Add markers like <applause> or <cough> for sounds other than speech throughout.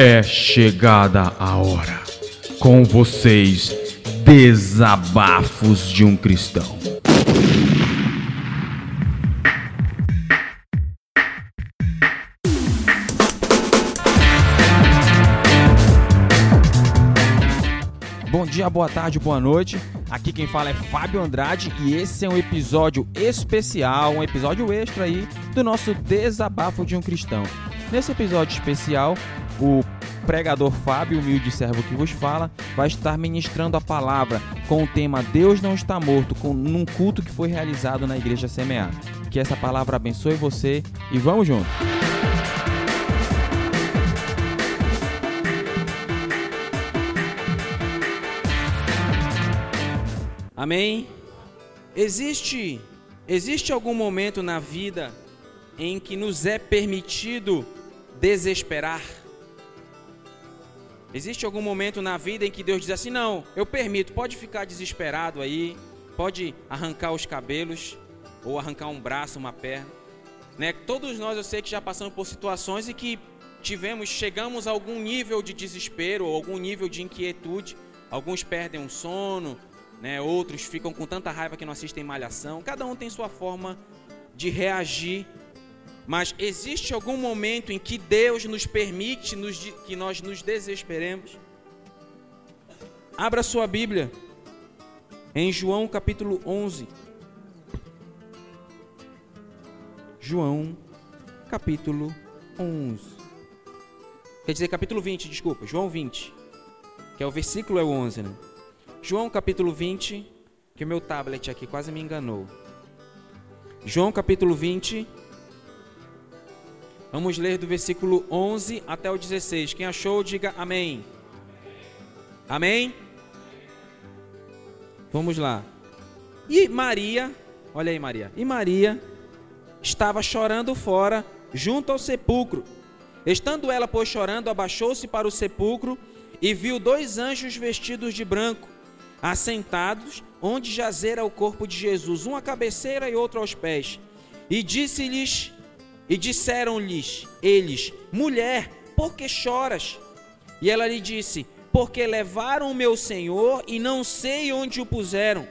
É chegada a hora. Com vocês, Desabafos de um Cristão. Bom dia, boa tarde, boa noite. Aqui quem fala é Fábio Andrade e esse é um episódio especial, um episódio extra aí do nosso Desabafo de um Cristão. Nesse episódio especial, o pregador Fábio, humilde servo que vos fala, vai estar ministrando a palavra com o tema Deus não está morto, com, num culto que foi realizado na igreja Semear. Que essa palavra abençoe você e vamos juntos! Amém? Existe, existe algum momento na vida em que nos é permitido desesperar? Existe algum momento na vida em que Deus diz assim: não, eu permito, pode ficar desesperado aí, pode arrancar os cabelos, ou arrancar um braço, uma perna. Né? Todos nós eu sei que já passamos por situações em que tivemos, chegamos a algum nível de desespero, ou algum nível de inquietude. Alguns perdem o sono, né? outros ficam com tanta raiva que não assistem malhação. Cada um tem sua forma de reagir mas existe algum momento em que Deus nos permite nos, que nós nos desesperemos? Abra sua Bíblia em João capítulo 11. João capítulo 11. Quer dizer, capítulo 20, desculpa, João 20. Que é o versículo é o 11, né? João capítulo 20, que o meu tablet aqui quase me enganou. João capítulo 20, Vamos ler do versículo 11 até o 16. Quem achou, diga amém. Amém? Vamos lá. E Maria, olha aí, Maria. E Maria estava chorando fora, junto ao sepulcro. Estando ela, pois, chorando, abaixou-se para o sepulcro e viu dois anjos vestidos de branco, assentados onde jazera o corpo de Jesus, um à cabeceira e outro aos pés. E disse-lhes e disseram-lhes eles: Mulher, por que choras? E ela lhe disse: Porque levaram o meu senhor e não sei onde o puseram.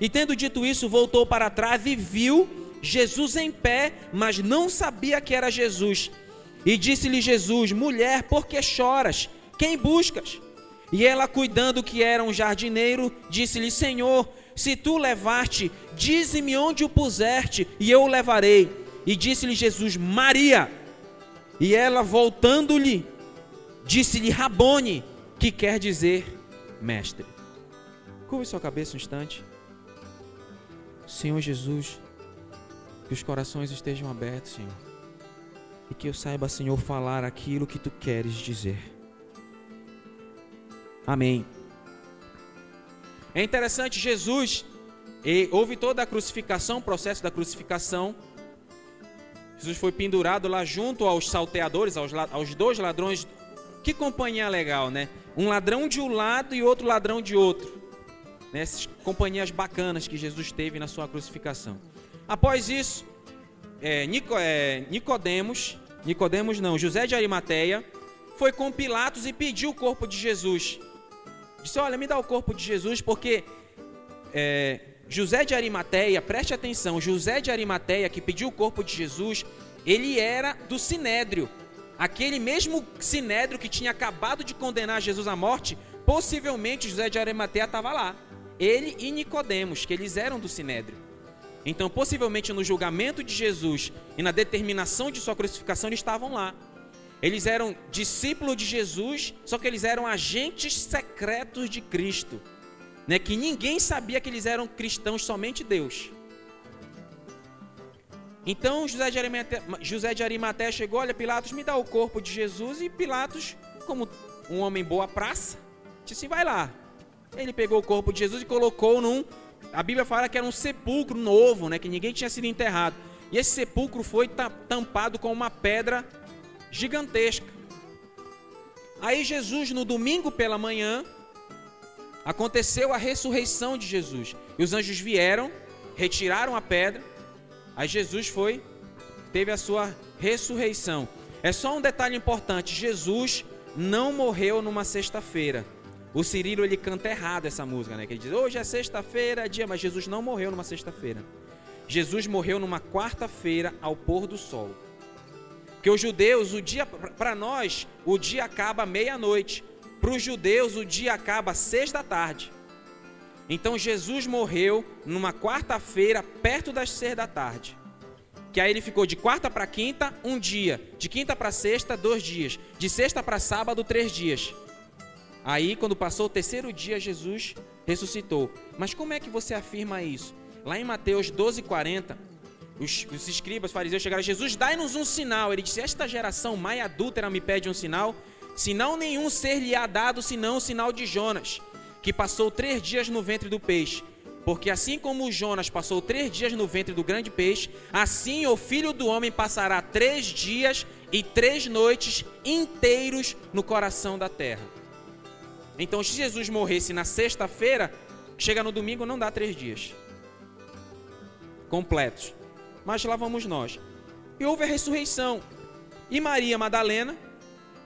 E tendo dito isso, voltou para trás e viu Jesus em pé, mas não sabia que era Jesus. E disse-lhe Jesus: Mulher, por que choras? Quem buscas? E ela, cuidando que era um jardineiro, disse-lhe: Senhor, se tu levaste, dize-me onde o puseste, e eu o levarei. E disse-lhe Jesus: Maria. E ela, voltando-lhe, disse-lhe Rabone, que quer dizer mestre. Curve sua cabeça um instante. Senhor Jesus, que os corações estejam abertos, Senhor. E que eu saiba, Senhor, falar aquilo que tu queres dizer. Amém. É interessante, Jesus, houve toda a crucificação, o processo da crucificação. Jesus foi pendurado lá junto aos salteadores, aos, aos dois ladrões. Que companhia legal, né? Um ladrão de um lado e outro ladrão de outro. Né? Essas companhias bacanas que Jesus teve na sua crucificação. Após isso, é, Nico, é, Nicodemos, Nicodemos não, José de Arimateia, foi com Pilatos e pediu o corpo de Jesus. Disse: Olha, me dá o corpo de Jesus, porque é, José de Arimateia, preste atenção, José de Arimateia que pediu o corpo de Jesus, ele era do Sinédrio. Aquele mesmo Sinédrio que tinha acabado de condenar Jesus à morte, possivelmente José de Arimateia estava lá. Ele e Nicodemos, que eles eram do Sinédrio. Então, possivelmente no julgamento de Jesus e na determinação de sua crucificação, eles estavam lá. Eles eram discípulos de Jesus, só que eles eram agentes secretos de Cristo né, que ninguém sabia que eles eram cristãos, somente Deus. Então José de, Arimateia, José de chegou, olha, Pilatos, me dá o corpo de Jesus. E Pilatos, como um homem boa praça, disse vai lá. Ele pegou o corpo de Jesus e colocou num... A Bíblia fala que era um sepulcro novo, né, que ninguém tinha sido enterrado. E esse sepulcro foi tampado com uma pedra gigantesca. Aí Jesus, no domingo pela manhã, aconteceu a ressurreição de Jesus. E os anjos vieram, retiraram a pedra. Aí Jesus foi, teve a sua ressurreição. É só um detalhe importante: Jesus não morreu numa sexta-feira. O Cirilo ele canta errado essa música, né? Que ele diz: "Hoje é sexta-feira, é dia", mas Jesus não morreu numa sexta-feira. Jesus morreu numa quarta-feira ao pôr do sol. Porque os judeus, o dia para nós, o dia acaba meia-noite. Para os judeus, o dia acaba seis da tarde. Então Jesus morreu numa quarta-feira, perto das seis da tarde. Que aí ele ficou de quarta para quinta, um dia. De quinta para sexta, dois dias. De sexta para sábado, três dias. Aí, quando passou o terceiro dia, Jesus ressuscitou. Mas como é que você afirma isso? Lá em Mateus 12, 40, os, os escribas, fariseus chegaram Jesus, dai-nos um sinal. Ele disse: Esta geração mais adúltera me pede um sinal. Sinal nenhum ser-lhe-á dado, senão o sinal de Jonas, que passou três dias no ventre do peixe. Porque assim como Jonas passou três dias no ventre do grande peixe, assim o filho do homem passará três dias e três noites inteiros no coração da terra. Então, se Jesus morresse na sexta-feira, chega no domingo não dá três dias completos. Mas lá vamos nós. E houve a ressurreição. E Maria Madalena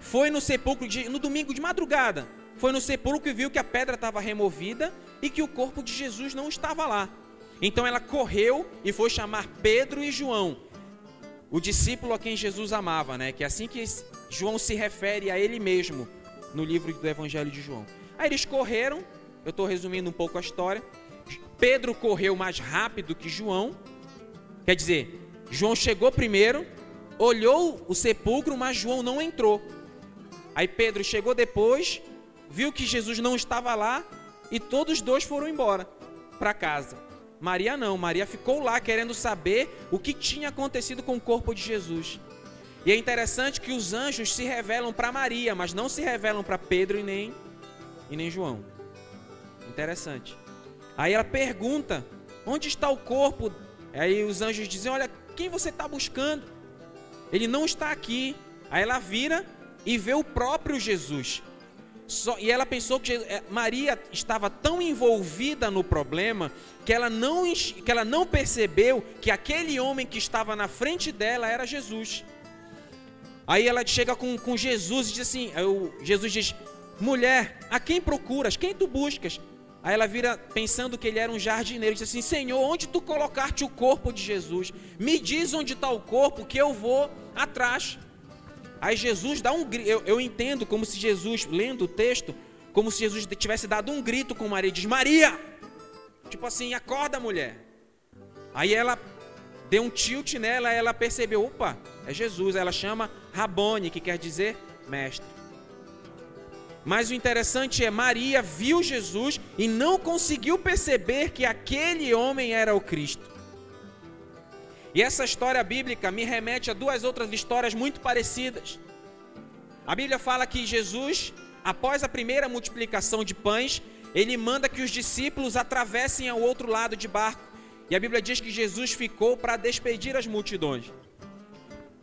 foi no sepulcro de, no domingo de madrugada. Foi no sepulcro e viu que a pedra estava removida e que o corpo de Jesus não estava lá. Então ela correu e foi chamar Pedro e João, o discípulo a quem Jesus amava, né? Que é assim que João se refere a ele mesmo no livro do Evangelho de João. Aí eles correram, eu estou resumindo um pouco a história. Pedro correu mais rápido que João. Quer dizer, João chegou primeiro, olhou o sepulcro, mas João não entrou. Aí Pedro chegou depois, viu que Jesus não estava lá e todos dois foram embora para casa. Maria não, Maria ficou lá querendo saber o que tinha acontecido com o corpo de Jesus. E é interessante que os anjos se revelam para Maria, mas não se revelam para Pedro e nem, e nem João. Interessante. Aí ela pergunta: onde está o corpo? Aí os anjos dizem: olha, quem você está buscando? Ele não está aqui. Aí ela vira e vê o próprio Jesus. Só, e ela pensou que Jesus, é, Maria estava tão envolvida no problema que ela, não, que ela não percebeu que aquele homem que estava na frente dela era Jesus. Aí ela chega com, com Jesus e diz assim: Jesus diz, mulher, a quem procuras? Quem tu buscas? Aí ela vira pensando que ele era um jardineiro, diz assim: Senhor, onde tu colocaste o corpo de Jesus? Me diz onde está o corpo que eu vou atrás. Aí Jesus dá um grito, eu, eu, entendo como se Jesus, lendo o texto, como se Jesus tivesse dado um grito com Maria, diz: Maria! Tipo assim, acorda mulher. Aí ela deu um tilt nela, ela percebeu: opa, é Jesus. Ela chama Rabone, que quer dizer mestre. Mas o interessante é Maria viu Jesus e não conseguiu perceber que aquele homem era o Cristo. E essa história bíblica me remete a duas outras histórias muito parecidas. A Bíblia fala que Jesus, após a primeira multiplicação de pães, ele manda que os discípulos atravessem ao outro lado de barco. E a Bíblia diz que Jesus ficou para despedir as multidões.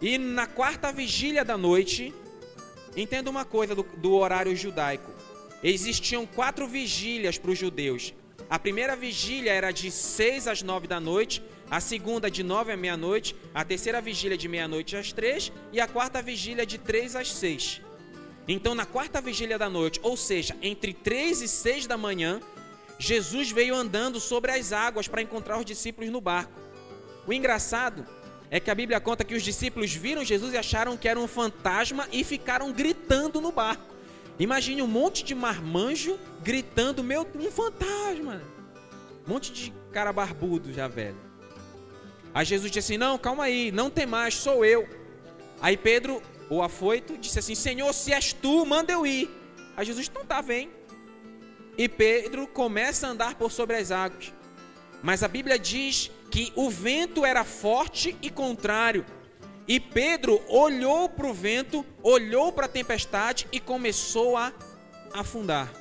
E na quarta vigília da noite, Entenda uma coisa do, do horário judaico. Existiam quatro vigílias para os judeus. A primeira vigília era de 6 às 9 da noite, a segunda de 9 à meia-noite, a terceira vigília de meia-noite às 3 e a quarta vigília de 3 às 6. Então, na quarta vigília da noite, ou seja, entre 3 e 6 da manhã, Jesus veio andando sobre as águas para encontrar os discípulos no barco. O engraçado é que a Bíblia conta que os discípulos viram Jesus e acharam que era um fantasma e ficaram gritando no barco. Imagine um monte de marmanjo gritando: Meu, um fantasma! Um monte de cara barbudo já velho. Aí Jesus disse assim: Não, calma aí, não tem mais, sou eu. Aí Pedro, o afoito, disse assim: Senhor, se és tu, manda eu ir. Aí Jesus, então tá, vem. E Pedro começa a andar por sobre as águas. Mas a Bíblia diz que o vento era forte e contrário. E Pedro olhou para o vento, olhou para a tempestade e começou a afundar.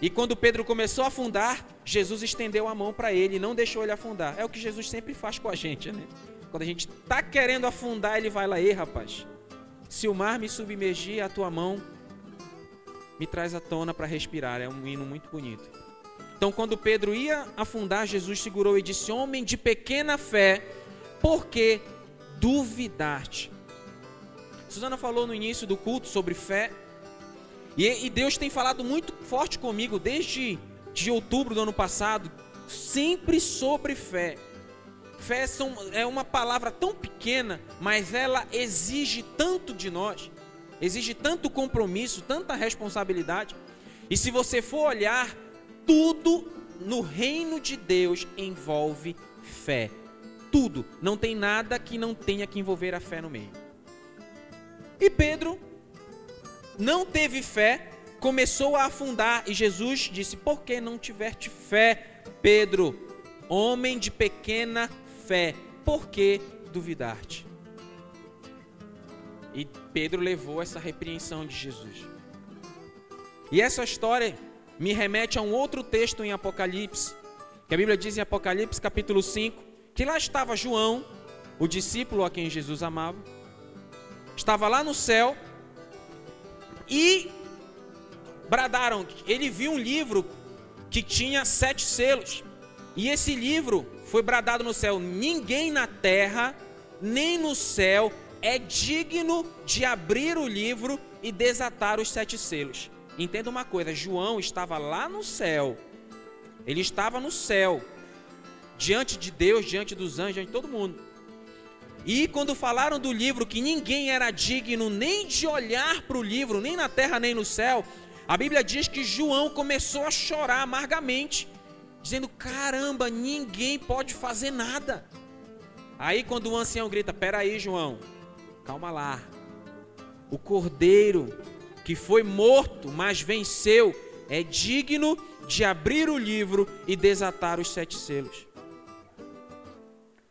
E quando Pedro começou a afundar, Jesus estendeu a mão para ele e não deixou ele afundar. É o que Jesus sempre faz com a gente, né? Quando a gente está querendo afundar, ele vai lá, ei rapaz, se o mar me submergir, a tua mão me traz à tona para respirar. É um hino muito bonito. Então, quando Pedro ia afundar, Jesus segurou e disse: Homem de pequena fé, por que duvidaste? Susana falou no início do culto sobre fé. E, e Deus tem falado muito forte comigo desde de outubro do ano passado, sempre sobre fé. Fé são, é uma palavra tão pequena, mas ela exige tanto de nós, exige tanto compromisso, tanta responsabilidade. E se você for olhar, tudo no reino de Deus envolve fé. Tudo. Não tem nada que não tenha que envolver a fé no meio. E Pedro não teve fé, começou a afundar. E Jesus disse: Por que não tiveste fé, Pedro, homem de pequena fé? Por que duvidar-te? E Pedro levou essa repreensão de Jesus. E essa história me remete a um outro texto em Apocalipse, que a Bíblia diz em Apocalipse capítulo 5, que lá estava João, o discípulo a quem Jesus amava, estava lá no céu e bradaram. Ele viu um livro que tinha sete selos. E esse livro foi bradado no céu: ninguém na terra, nem no céu, é digno de abrir o livro e desatar os sete selos. Entenda uma coisa: João estava lá no céu. Ele estava no céu, diante de Deus, diante dos anjos, diante de todo mundo. E quando falaram do livro que ninguém era digno nem de olhar para o livro, nem na terra nem no céu, a Bíblia diz que João começou a chorar amargamente, dizendo: Caramba, ninguém pode fazer nada. Aí quando o ancião grita: Peraí, João, calma lá. O cordeiro que foi morto, mas venceu, é digno de abrir o livro e desatar os sete selos.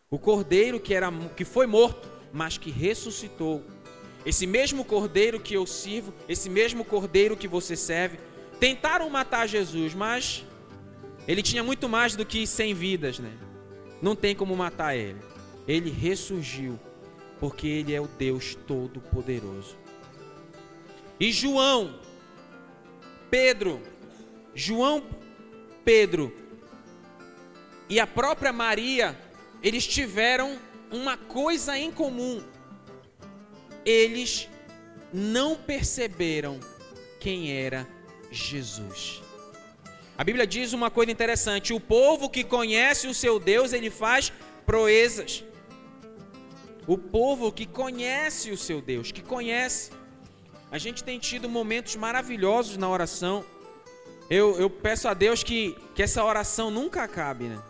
O cordeiro que, era, que foi morto, mas que ressuscitou esse mesmo cordeiro que eu sirvo, esse mesmo cordeiro que você serve, tentaram matar Jesus, mas ele tinha muito mais do que 100 vidas, né? Não tem como matar ele. Ele ressurgiu, porque ele é o Deus Todo-Poderoso. E João, Pedro, João, Pedro e a própria Maria, eles tiveram uma coisa em comum eles não perceberam quem era Jesus. A Bíblia diz uma coisa interessante: o povo que conhece o seu Deus, ele faz proezas. O povo que conhece o seu Deus, que conhece. A gente tem tido momentos maravilhosos na oração. Eu, eu peço a Deus que, que essa oração nunca acabe, né?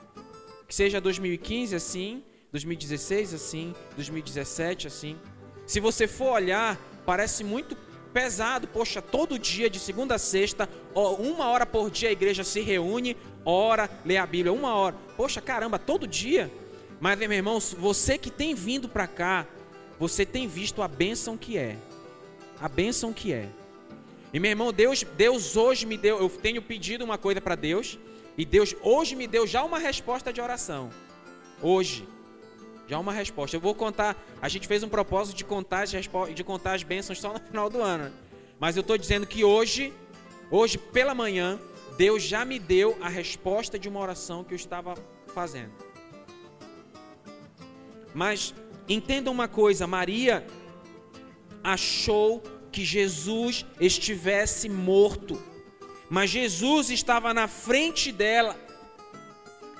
Que seja 2015 assim, 2016 assim, 2017 assim. Se você for olhar, parece muito pesado. Poxa, todo dia, de segunda a sexta, uma hora por dia a igreja se reúne, ora, lê a Bíblia, uma hora. Poxa, caramba, todo dia. Mas, meu irmão, você que tem vindo para cá, você tem visto a bênção que é. A bênção que é. E meu irmão, Deus, Deus hoje me deu, eu tenho pedido uma coisa para Deus, e Deus hoje me deu já uma resposta de oração. Hoje. Já uma resposta. Eu vou contar. A gente fez um propósito de contar as, de contar as bênçãos só no <laughs> final do ano. Mas eu estou dizendo que hoje, hoje pela manhã, Deus já me deu a resposta de uma oração que eu estava fazendo. Mas entenda uma coisa: Maria achou que Jesus estivesse morto, mas Jesus estava na frente dela.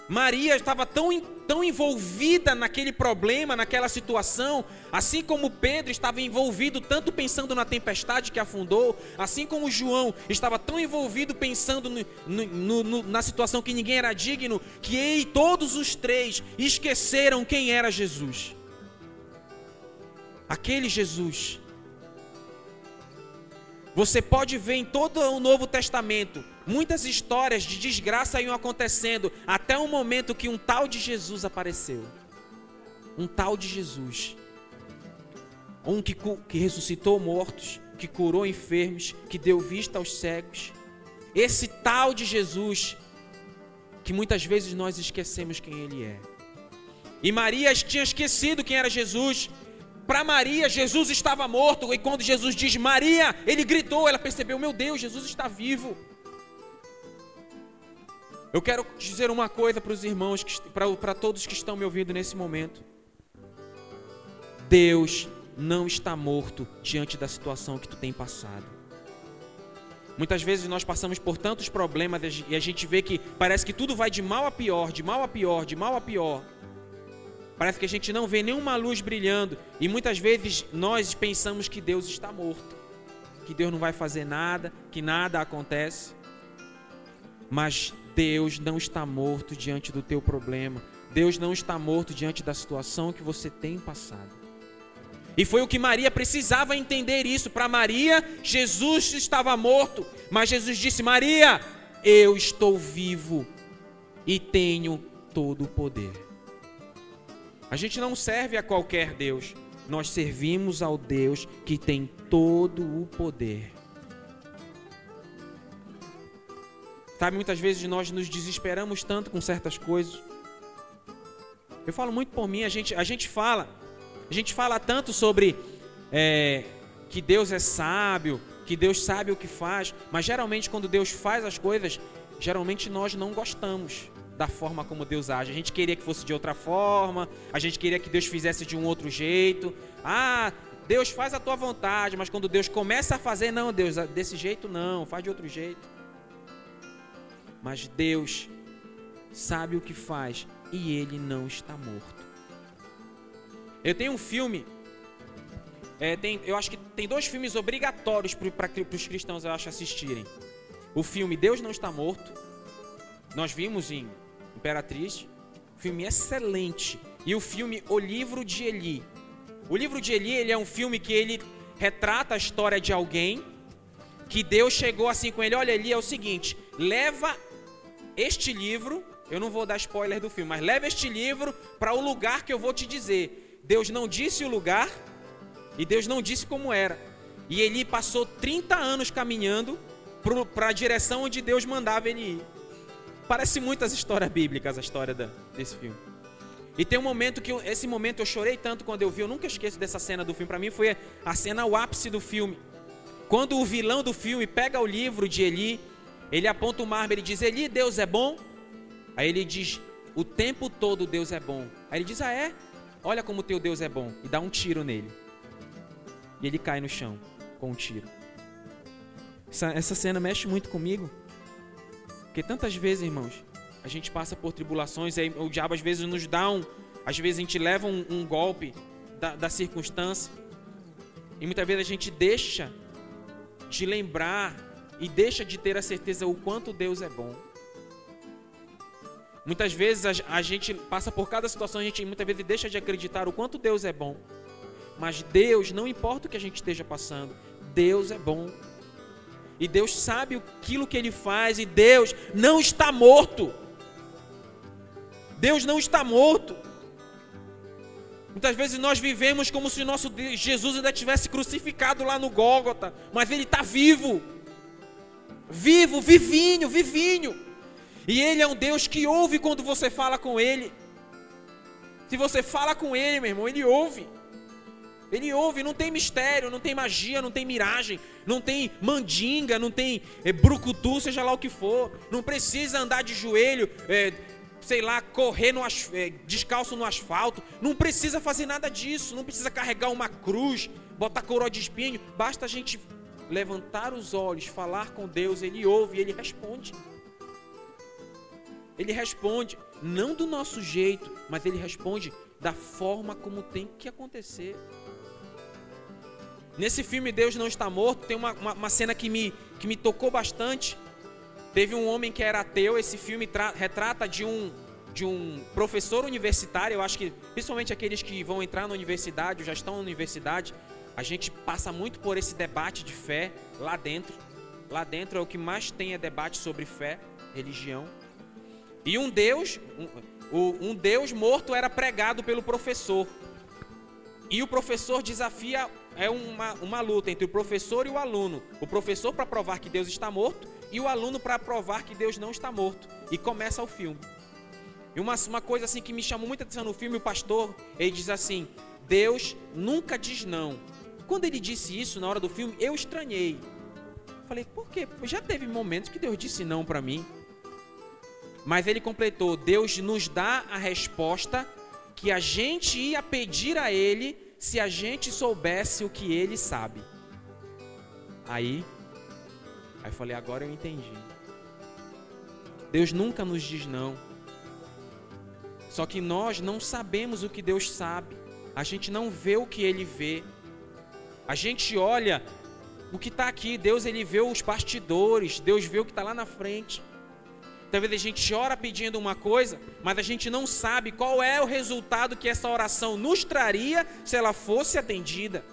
Maria estava tão tão envolvida naquele problema, naquela situação, assim como Pedro estava envolvido tanto pensando na tempestade que afundou, assim como João estava tão envolvido pensando no, no, no, na situação que ninguém era digno, que ele, todos os três esqueceram quem era Jesus. Aquele Jesus. Você pode ver em todo o Novo Testamento Muitas histórias de desgraça iam acontecendo até o momento que um tal de Jesus apareceu. Um tal de Jesus. Um que, que ressuscitou mortos, que curou enfermos, que deu vista aos cegos. Esse tal de Jesus, que muitas vezes nós esquecemos quem ele é. E Maria tinha esquecido quem era Jesus. Para Maria, Jesus estava morto. E quando Jesus diz Maria, ele gritou, ela percebeu: Meu Deus, Jesus está vivo. Eu quero dizer uma coisa para os irmãos, para todos que estão me ouvindo nesse momento. Deus não está morto diante da situação que tu tem passado. Muitas vezes nós passamos por tantos problemas e a gente vê que parece que tudo vai de mal a pior, de mal a pior, de mal a pior. Parece que a gente não vê nenhuma luz brilhando e muitas vezes nós pensamos que Deus está morto, que Deus não vai fazer nada, que nada acontece. Mas Deus não está morto diante do teu problema. Deus não está morto diante da situação que você tem passado. E foi o que Maria precisava entender isso. Para Maria, Jesus estava morto, mas Jesus disse: Maria, eu estou vivo e tenho todo o poder. A gente não serve a qualquer Deus, nós servimos ao Deus que tem todo o poder. Sabe, muitas vezes nós nos desesperamos tanto com certas coisas. Eu falo muito por mim, a gente, a gente fala, a gente fala tanto sobre é, que Deus é sábio, que Deus sabe o que faz, mas geralmente quando Deus faz as coisas, geralmente nós não gostamos da forma como Deus age. A gente queria que fosse de outra forma, a gente queria que Deus fizesse de um outro jeito. Ah, Deus faz a tua vontade, mas quando Deus começa a fazer, não, Deus, desse jeito não, faz de outro jeito. Mas Deus sabe o que faz e ele não está morto. Eu tenho um filme, é, tem, eu acho que tem dois filmes obrigatórios para os cristãos, eu acho, assistirem. O filme Deus Não Está Morto, nós vimos em Imperatriz, filme excelente. E o filme O Livro de Eli. O Livro de Eli ele é um filme que ele retrata a história de alguém que Deus chegou assim com ele, olha Eli, é o seguinte, leva este livro, eu não vou dar spoiler do filme, mas leva este livro para o lugar que eu vou te dizer. Deus não disse o lugar e Deus não disse como era. E Eli passou 30 anos caminhando para a direção onde Deus mandava ele ir. Parece muitas histórias bíblicas a história da, desse filme. E tem um momento que, esse momento eu chorei tanto quando eu vi, eu nunca esqueço dessa cena do filme. Para mim foi a cena, o ápice do filme. Quando o vilão do filme pega o livro de Eli ele aponta o mármore e diz: Eli, Deus é bom? Aí ele diz: O tempo todo Deus é bom. Aí ele diz: Ah, é? Olha como teu Deus é bom. E dá um tiro nele. E ele cai no chão com um tiro. Essa, essa cena mexe muito comigo. Porque tantas vezes, irmãos, a gente passa por tribulações, aí o diabo às vezes nos dá um. Às vezes a gente leva um, um golpe da, da circunstância. E muitas vezes a gente deixa de lembrar e deixa de ter a certeza o quanto Deus é bom. Muitas vezes a, a, gente passa por cada situação, a gente muitas vezes deixa de acreditar o quanto Deus é bom. Mas Deus, não importa o que a gente esteja passando, Deus é bom. E Deus sabe aquilo que Ele faz, e Deus não está morto. Deus não está morto. Muitas vezes nós vivemos como se nosso Jesus ainda tivesse crucificado lá no Gólgota, mas Ele está vivo vivo, vivinho, vivinho. E Ele é um Deus que ouve quando você fala com Ele. Se você fala com Ele, meu irmão, Ele ouve. Ele ouve, não tem mistério, não tem magia, não tem miragem, não tem mandinga, não tem é, brucutu, seja lá o que for. Não precisa andar de joelho, é, sei lá, correr no, é, descalço no asfalto. Não precisa fazer nada disso. Não precisa carregar uma cruz, botar coroa de espinho. Basta a gente levantar os olhos, falar com Deus, ele ouve e ele responde. Ele responde, não do nosso jeito, mas ele responde da forma como tem que acontecer. Nesse filme Deus Não Está Morto, tem uma, uma, uma cena que me, que me tocou bastante. Teve um homem que era ateu, esse filme retrata de um, de um professor universitário, eu acho que principalmente aqueles que vão entrar na universidade, ou já estão na universidade, a gente passa muito por esse debate de fé lá dentro. Lá dentro é o que mais tem é debate sobre fé, religião. E um Deus, um, um Deus morto era pregado pelo professor. E o professor desafia, é uma, uma luta entre o professor e o aluno. O professor para provar que Deus está morto e o aluno para provar que Deus não está morto. E começa o filme. E uma, uma coisa assim que me chamou muita atenção no filme, o pastor, ele diz assim: Deus nunca diz não. Quando ele disse isso na hora do filme, eu estranhei. Falei, por quê? Já teve momentos que Deus disse não para mim. Mas ele completou: Deus nos dá a resposta que a gente ia pedir a Ele se a gente soubesse o que Ele sabe. Aí, Aí falei, agora eu entendi. Deus nunca nos diz não. Só que nós não sabemos o que Deus sabe. A gente não vê o que Ele vê. A gente olha o que está aqui. Deus ele vê os bastidores. Deus vê o que está lá na frente. Talvez a gente ora pedindo uma coisa, mas a gente não sabe qual é o resultado que essa oração nos traria se ela fosse atendida.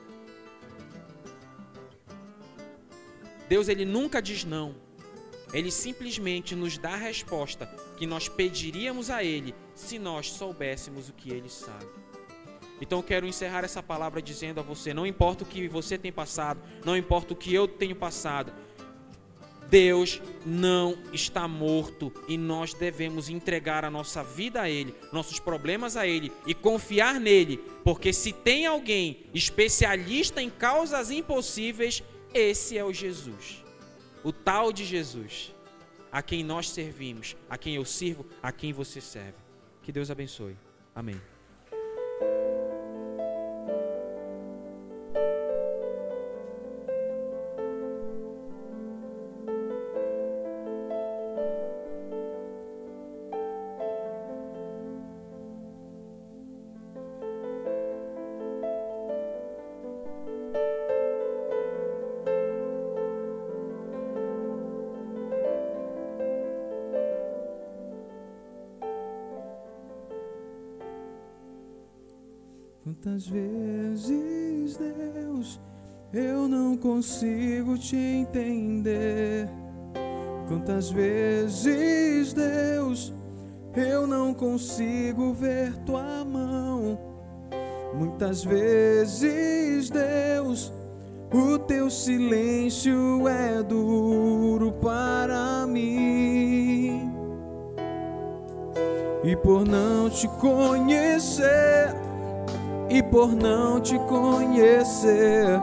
Deus ele nunca diz não. Ele simplesmente nos dá a resposta que nós pediríamos a ele se nós soubéssemos o que ele sabe. Então eu quero encerrar essa palavra dizendo a você: não importa o que você tem passado, não importa o que eu tenho passado, Deus não está morto e nós devemos entregar a nossa vida a Ele, nossos problemas a Ele e confiar nele, porque se tem alguém especialista em causas impossíveis, esse é o Jesus, o tal de Jesus, a quem nós servimos, a quem eu sirvo, a quem você serve. Que Deus abençoe. Amém. Quantas vezes, Deus, eu não consigo te entender. Quantas vezes, Deus, eu não consigo ver tua mão. Muitas vezes, Deus, o teu silêncio é duro para mim. E por não te conhecer, e por não te conhecer,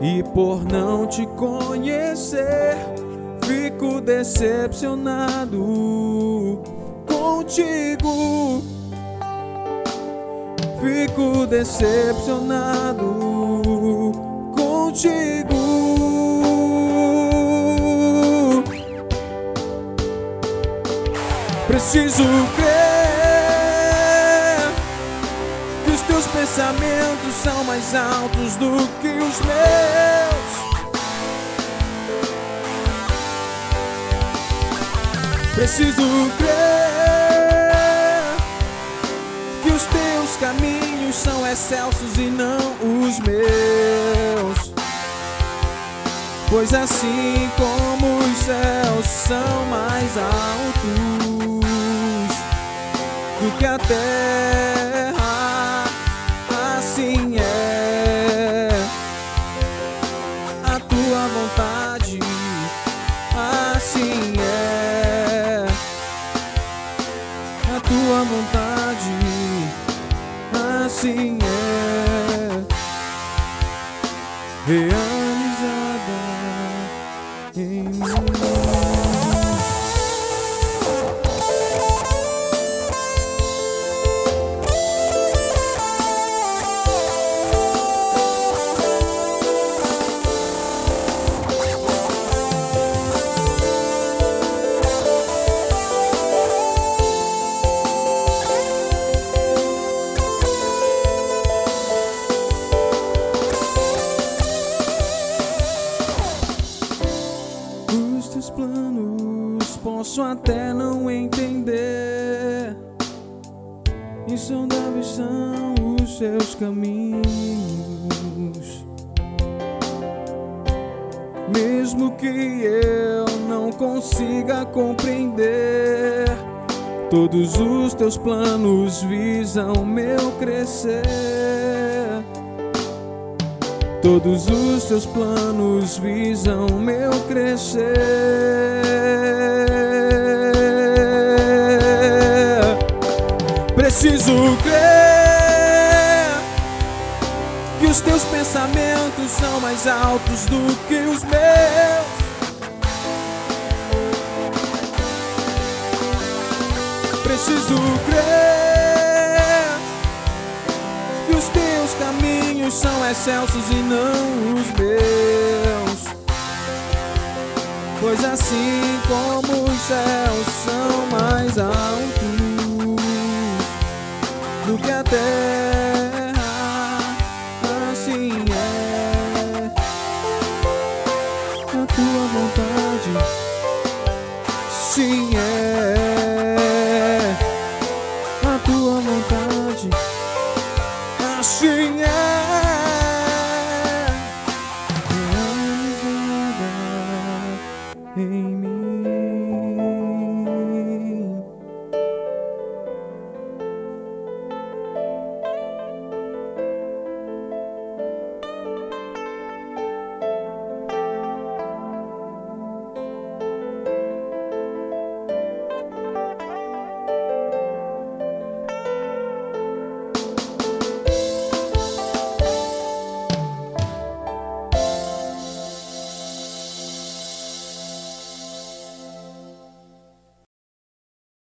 e por não te conhecer, fico decepcionado contigo. Fico decepcionado contigo. Preciso crer pensamentos são mais altos do que os meus. Preciso crer que os teus caminhos são excelsos e não os meus. Pois assim como os céus são mais altos do que a terra vontade, assim é. Realizada Todos os teus planos visam meu crescer. preciso crer que os teus pensamentos são mais altos do que os meus. Preciso crer caminhos são excelsos e não os meus. Pois assim como os céus são mais altos do que a terra, assim é a tua vontade. Sim